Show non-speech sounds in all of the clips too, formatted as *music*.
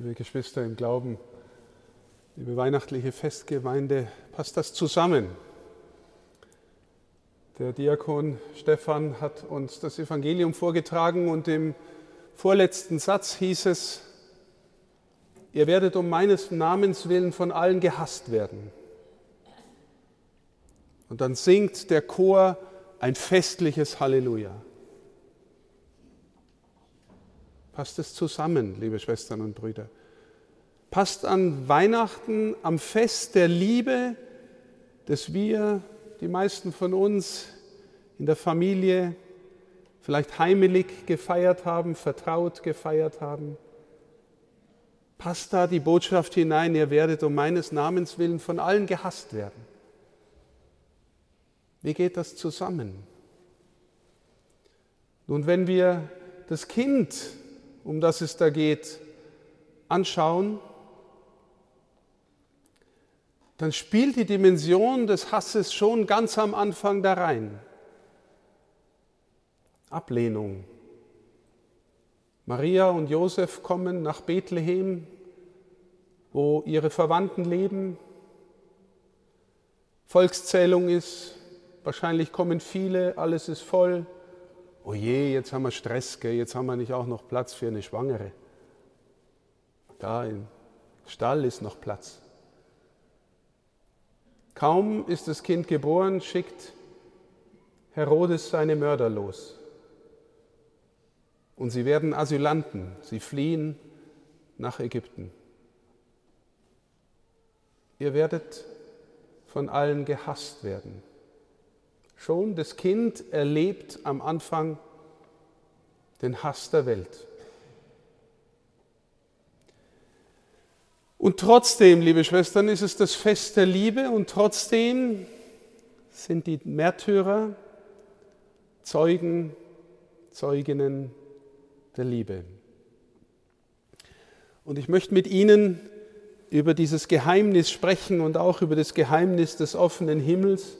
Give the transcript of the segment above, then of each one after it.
liebe Geschwister im Glauben, liebe weihnachtliche Festgemeinde, passt das zusammen? Der Diakon Stefan hat uns das Evangelium vorgetragen und im vorletzten Satz hieß es, ihr werdet um meines Namens willen von allen gehasst werden. Und dann singt der Chor ein festliches Halleluja. Passt es zusammen, liebe Schwestern und Brüder? Passt an Weihnachten, am Fest der Liebe, das wir, die meisten von uns, in der Familie vielleicht heimelig gefeiert haben, vertraut gefeiert haben? Passt da die Botschaft hinein, ihr werdet um meines Namens willen von allen gehasst werden? Wie geht das zusammen? Nun, wenn wir das Kind um das es da geht, anschauen, dann spielt die Dimension des Hasses schon ganz am Anfang da rein. Ablehnung. Maria und Josef kommen nach Bethlehem, wo ihre Verwandten leben. Volkszählung ist, wahrscheinlich kommen viele, alles ist voll oh je, jetzt haben wir Stress, gell? jetzt haben wir nicht auch noch Platz für eine Schwangere. Da im Stall ist noch Platz. Kaum ist das Kind geboren, schickt Herodes seine Mörder los. Und sie werden Asylanten, sie fliehen nach Ägypten. Ihr werdet von allen gehasst werden. Schon das Kind erlebt am Anfang den Hass der Welt. Und trotzdem, liebe Schwestern, ist es das Fest der Liebe und trotzdem sind die Märtyrer Zeugen, Zeuginnen der Liebe. Und ich möchte mit Ihnen über dieses Geheimnis sprechen und auch über das Geheimnis des offenen Himmels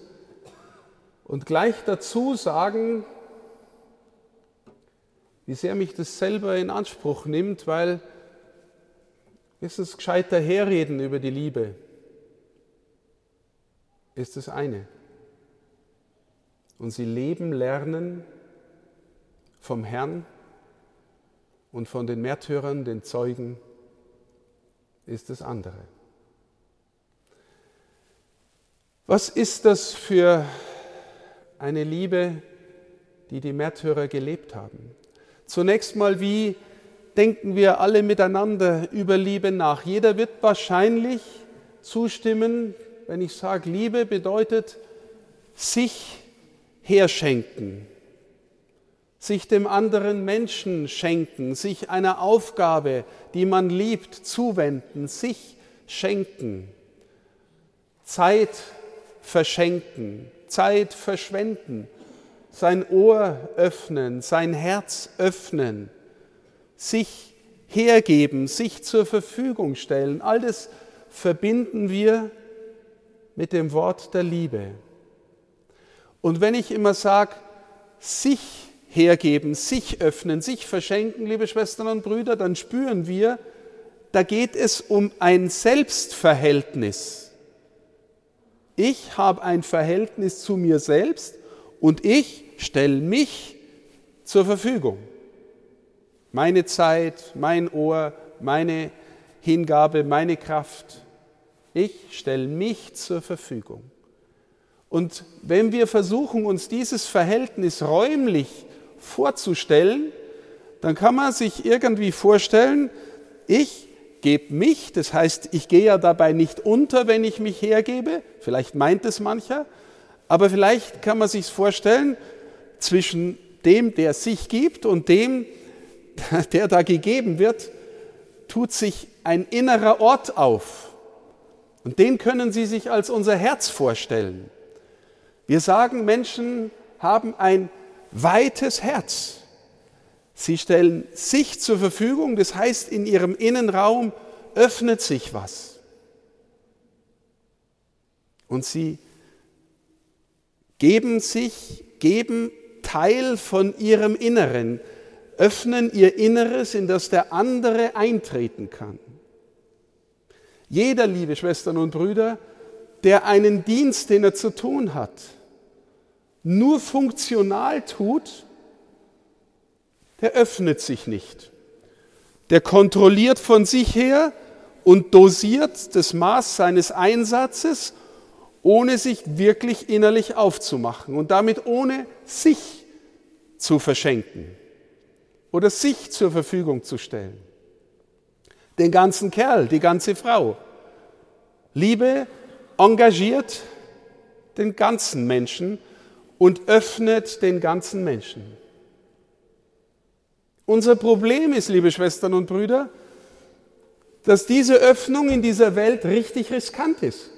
und gleich dazu sagen, wie sehr mich das selber in Anspruch nimmt, weil ist es gescheit daherreden über die Liebe, ist das eine. Und sie leben lernen vom Herrn und von den Märtyrern, den Zeugen, ist das andere. Was ist das für eine Liebe, die die Märtyrer gelebt haben. Zunächst mal, wie denken wir alle miteinander über Liebe nach? Jeder wird wahrscheinlich zustimmen, wenn ich sage, Liebe bedeutet sich herschenken, sich dem anderen Menschen schenken, sich einer Aufgabe, die man liebt, zuwenden, sich schenken, Zeit verschenken, Zeit verschwenden, sein Ohr öffnen, sein Herz öffnen, sich hergeben, sich zur Verfügung stellen. All das verbinden wir mit dem Wort der Liebe. Und wenn ich immer sage, sich hergeben, sich öffnen, sich verschenken, liebe Schwestern und Brüder, dann spüren wir, da geht es um ein Selbstverhältnis. Ich habe ein Verhältnis zu mir selbst und ich stelle mich zur Verfügung. Meine Zeit, mein Ohr, meine Hingabe, meine Kraft. Ich stelle mich zur Verfügung. Und wenn wir versuchen, uns dieses Verhältnis räumlich vorzustellen, dann kann man sich irgendwie vorstellen, ich gebe mich, das heißt, ich gehe ja dabei nicht unter, wenn ich mich hergebe, vielleicht meint es mancher, aber vielleicht kann man sich vorstellen, zwischen dem, der sich gibt und dem, *laughs* der da gegeben wird, tut sich ein innerer Ort auf. Und den können Sie sich als unser Herz vorstellen. Wir sagen, Menschen haben ein weites Herz. Sie stellen sich zur Verfügung, das heißt, in ihrem Innenraum öffnet sich was. Und sie geben sich, geben Teil von ihrem Inneren, öffnen ihr Inneres, in das der andere eintreten kann. Jeder, liebe Schwestern und Brüder, der einen Dienst, den er zu tun hat, nur funktional tut, der öffnet sich nicht. Der kontrolliert von sich her und dosiert das Maß seines Einsatzes, ohne sich wirklich innerlich aufzumachen und damit ohne sich zu verschenken oder sich zur Verfügung zu stellen. Den ganzen Kerl, die ganze Frau. Liebe engagiert den ganzen Menschen und öffnet den ganzen Menschen. Unser Problem ist, liebe Schwestern und Brüder, dass diese Öffnung in dieser Welt richtig riskant ist.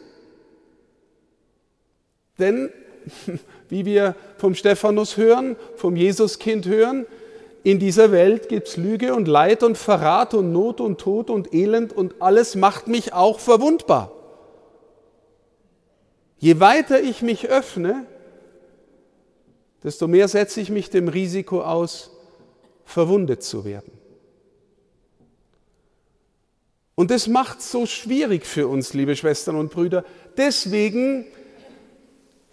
Denn, *laughs* wie wir vom Stephanus hören, vom Jesuskind hören, in dieser Welt gibt es Lüge und Leid und Verrat und Not und Tod und Elend und alles macht mich auch verwundbar. Je weiter ich mich öffne, desto mehr setze ich mich dem Risiko aus, verwundet zu werden. Und das macht es so schwierig für uns, liebe Schwestern und Brüder. Deswegen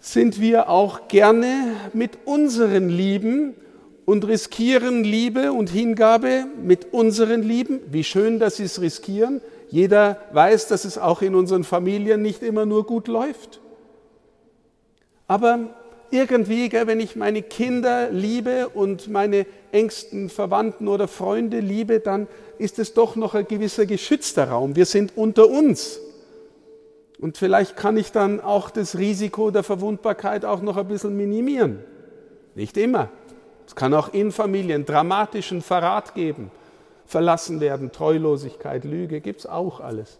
sind wir auch gerne mit unseren Lieben und riskieren Liebe und Hingabe mit unseren Lieben. Wie schön, dass sie es riskieren. Jeder weiß, dass es auch in unseren Familien nicht immer nur gut läuft. Aber irgendwie, wenn ich meine Kinder liebe und meine engsten Verwandten oder Freunde liebe, dann ist es doch noch ein gewisser geschützter Raum. Wir sind unter uns. Und vielleicht kann ich dann auch das Risiko der Verwundbarkeit auch noch ein bisschen minimieren. Nicht immer. Es kann auch in Familien dramatischen Verrat geben. Verlassen werden, Treulosigkeit, Lüge, gibt es auch alles.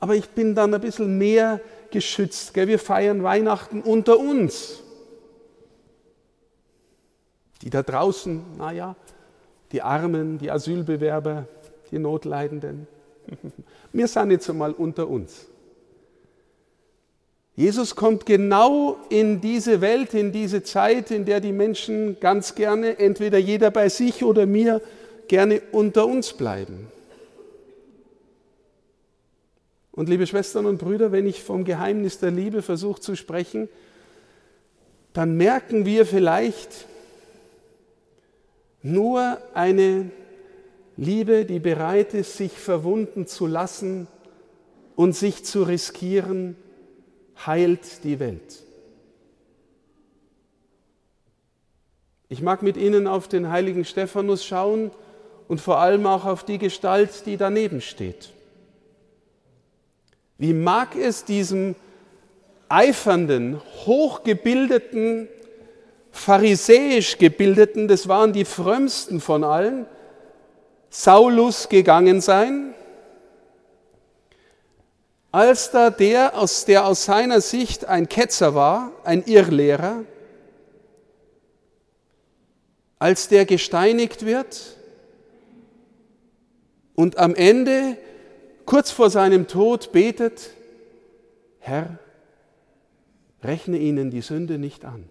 Aber ich bin dann ein bisschen mehr geschützt. Wir feiern Weihnachten unter uns. Die da draußen, naja, die Armen, die Asylbewerber, die Notleidenden. *laughs* Wir sind jetzt einmal unter uns. Jesus kommt genau in diese Welt, in diese Zeit, in der die Menschen ganz gerne, entweder jeder bei sich oder mir, gerne unter uns bleiben. Und liebe Schwestern und Brüder, wenn ich vom Geheimnis der Liebe versuche zu sprechen, dann merken wir vielleicht, nur eine Liebe, die bereit ist, sich verwunden zu lassen und sich zu riskieren, heilt die Welt. Ich mag mit Ihnen auf den heiligen Stephanus schauen und vor allem auch auf die Gestalt, die daneben steht. Wie mag es diesem eifernden, hochgebildeten, pharisäisch gebildeten, das waren die frömmsten von allen, Saulus gegangen sein, als da der, der aus seiner Sicht ein Ketzer war, ein Irrlehrer, als der gesteinigt wird und am Ende, kurz vor seinem Tod, betet, Herr, rechne ihnen die Sünde nicht an.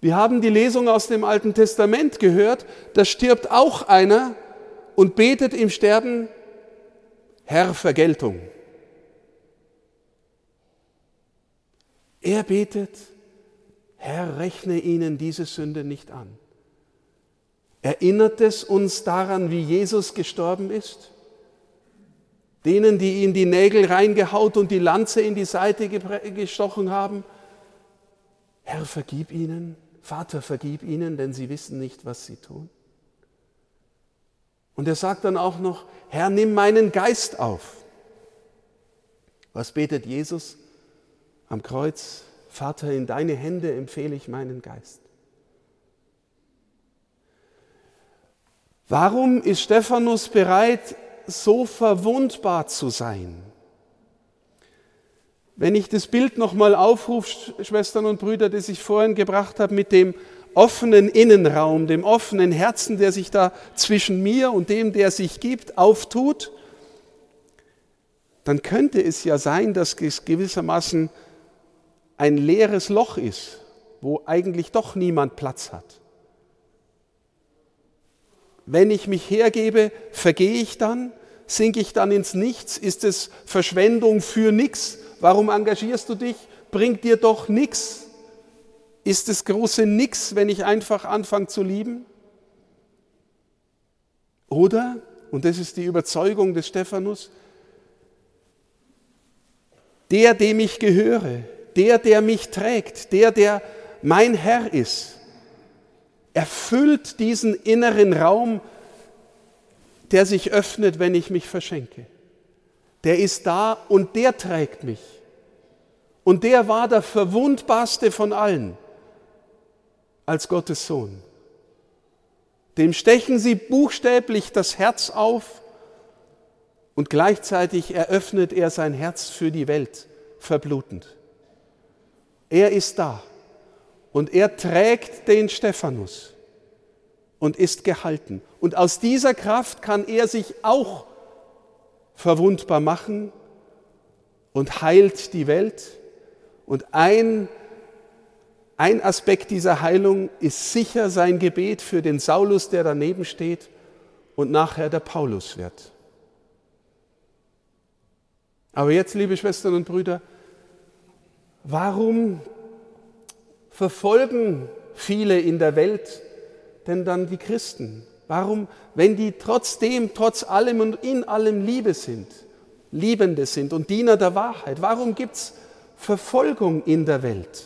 Wir haben die Lesung aus dem Alten Testament gehört, da stirbt auch einer und betet im Sterben, Herr, Vergeltung. Er betet, Herr, rechne ihnen diese Sünde nicht an. Erinnert es uns daran, wie Jesus gestorben ist? Denen, die ihm die Nägel reingehaut und die Lanze in die Seite gestochen haben, Herr, vergib ihnen, Vater, vergib ihnen, denn sie wissen nicht, was sie tun. Und er sagt dann auch noch, Herr, nimm meinen Geist auf. Was betet Jesus am Kreuz? Vater, in deine Hände empfehle ich meinen Geist. Warum ist Stephanus bereit, so verwundbar zu sein? Wenn ich das Bild nochmal aufrufe, Schwestern und Brüder, das ich vorhin gebracht habe, mit dem offenen Innenraum, dem offenen Herzen, der sich da zwischen mir und dem, der sich gibt, auftut, dann könnte es ja sein, dass es gewissermaßen ein leeres Loch ist, wo eigentlich doch niemand Platz hat. wenn ich mich hergebe, vergehe ich dann? Sinke ich dann ins Nichts? Ist es Verschwendung für nichts? Warum engagierst du dich? Bringt dir doch nichts. Ist es große Nix, wenn ich einfach anfange zu lieben? Oder, und das ist die Überzeugung des Stephanus, der, dem ich gehöre, der, der mich trägt, der, der mein Herr ist, erfüllt diesen inneren Raum, der sich öffnet, wenn ich mich verschenke. Der ist da und der trägt mich. Und der war der verwundbarste von allen als Gottes Sohn. Dem stechen sie buchstäblich das Herz auf und gleichzeitig eröffnet er sein Herz für die Welt, verblutend. Er ist da und er trägt den Stephanus und ist gehalten. Und aus dieser Kraft kann er sich auch verwundbar machen und heilt die Welt. Und ein, ein Aspekt dieser Heilung ist sicher sein Gebet für den Saulus, der daneben steht und nachher der Paulus wird. Aber jetzt, liebe Schwestern und Brüder, warum verfolgen viele in der Welt denn dann die Christen? Warum, wenn die trotzdem, trotz allem und in allem Liebe sind, Liebende sind und Diener der Wahrheit, warum gibt es Verfolgung in der Welt?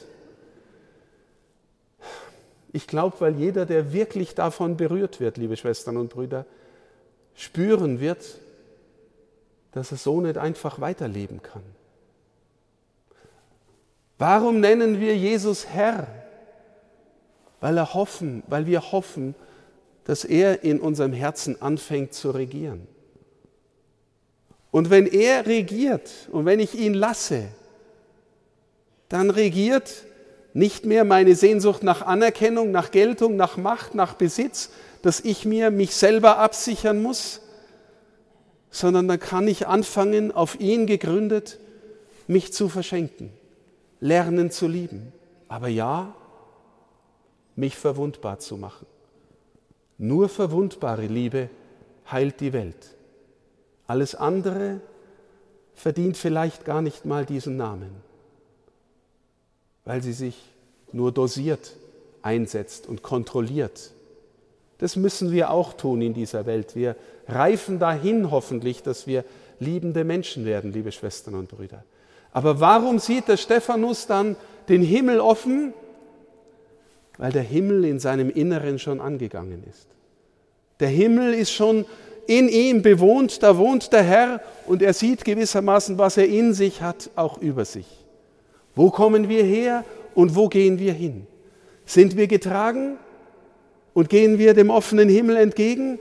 Ich glaube, weil jeder, der wirklich davon berührt wird, liebe Schwestern und Brüder, spüren wird, dass er so nicht einfach weiterleben kann. Warum nennen wir Jesus Herr? Weil, er hoffen, weil wir hoffen, dass er in unserem Herzen anfängt zu regieren. Und wenn er regiert und wenn ich ihn lasse, dann regiert nicht mehr meine Sehnsucht nach Anerkennung, nach Geltung, nach Macht, nach Besitz, dass ich mir mich selber absichern muss, sondern dann kann ich anfangen, auf ihn gegründet, mich zu verschenken lernen zu lieben. Aber ja, mich verwundbar zu machen. Nur verwundbare Liebe heilt die Welt. Alles andere verdient vielleicht gar nicht mal diesen Namen, weil sie sich nur dosiert einsetzt und kontrolliert. Das müssen wir auch tun in dieser Welt. Wir reifen dahin hoffentlich, dass wir liebende Menschen werden, liebe Schwestern und Brüder. Aber warum sieht der Stephanus dann den Himmel offen? Weil der Himmel in seinem Inneren schon angegangen ist. Der Himmel ist schon in ihm bewohnt, da wohnt der Herr und er sieht gewissermaßen, was er in sich hat, auch über sich. Wo kommen wir her und wo gehen wir hin? Sind wir getragen und gehen wir dem offenen Himmel entgegen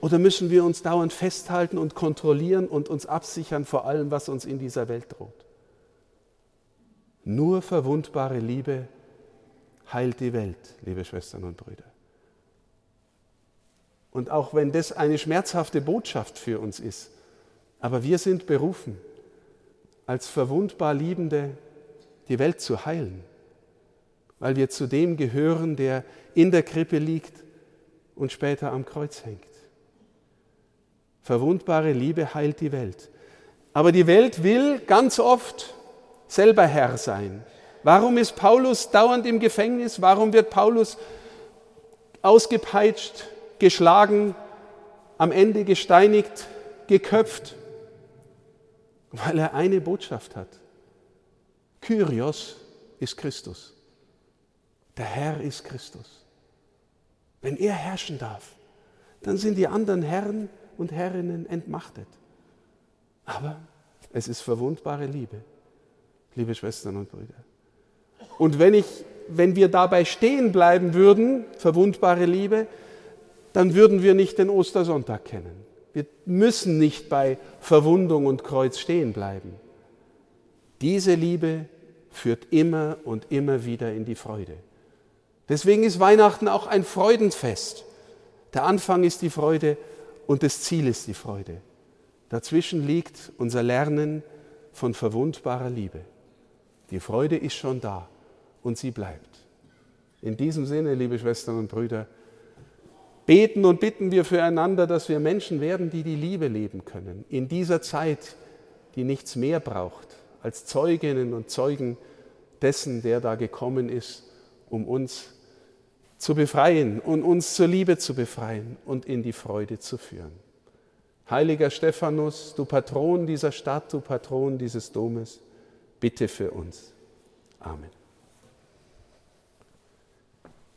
oder müssen wir uns dauernd festhalten und kontrollieren und uns absichern vor allem, was uns in dieser Welt droht? Nur verwundbare Liebe heilt die Welt, liebe Schwestern und Brüder. Und auch wenn das eine schmerzhafte Botschaft für uns ist, aber wir sind berufen, als verwundbar Liebende die Welt zu heilen, weil wir zu dem gehören, der in der Krippe liegt und später am Kreuz hängt. Verwundbare Liebe heilt die Welt. Aber die Welt will ganz oft selber Herr sein. Warum ist Paulus dauernd im Gefängnis? Warum wird Paulus ausgepeitscht, geschlagen, am Ende gesteinigt, geköpft? Weil er eine Botschaft hat. Kyrios ist Christus. Der Herr ist Christus. Wenn er herrschen darf, dann sind die anderen Herren und Herrinnen entmachtet. Aber es ist verwundbare Liebe, liebe Schwestern und Brüder. Und wenn, ich, wenn wir dabei stehen bleiben würden, verwundbare Liebe, dann würden wir nicht den Ostersonntag kennen. Wir müssen nicht bei Verwundung und Kreuz stehen bleiben. Diese Liebe führt immer und immer wieder in die Freude. Deswegen ist Weihnachten auch ein Freudenfest. Der Anfang ist die Freude und das Ziel ist die Freude. Dazwischen liegt unser Lernen von verwundbarer Liebe. Die Freude ist schon da und sie bleibt. In diesem Sinne, liebe Schwestern und Brüder, beten und bitten wir füreinander, dass wir Menschen werden, die die Liebe leben können. In dieser Zeit, die nichts mehr braucht als Zeuginnen und Zeugen dessen, der da gekommen ist, um uns zu befreien und uns zur Liebe zu befreien und in die Freude zu führen. Heiliger Stephanus, du Patron dieser Stadt, du Patron dieses Domes, bitte für uns. Amen.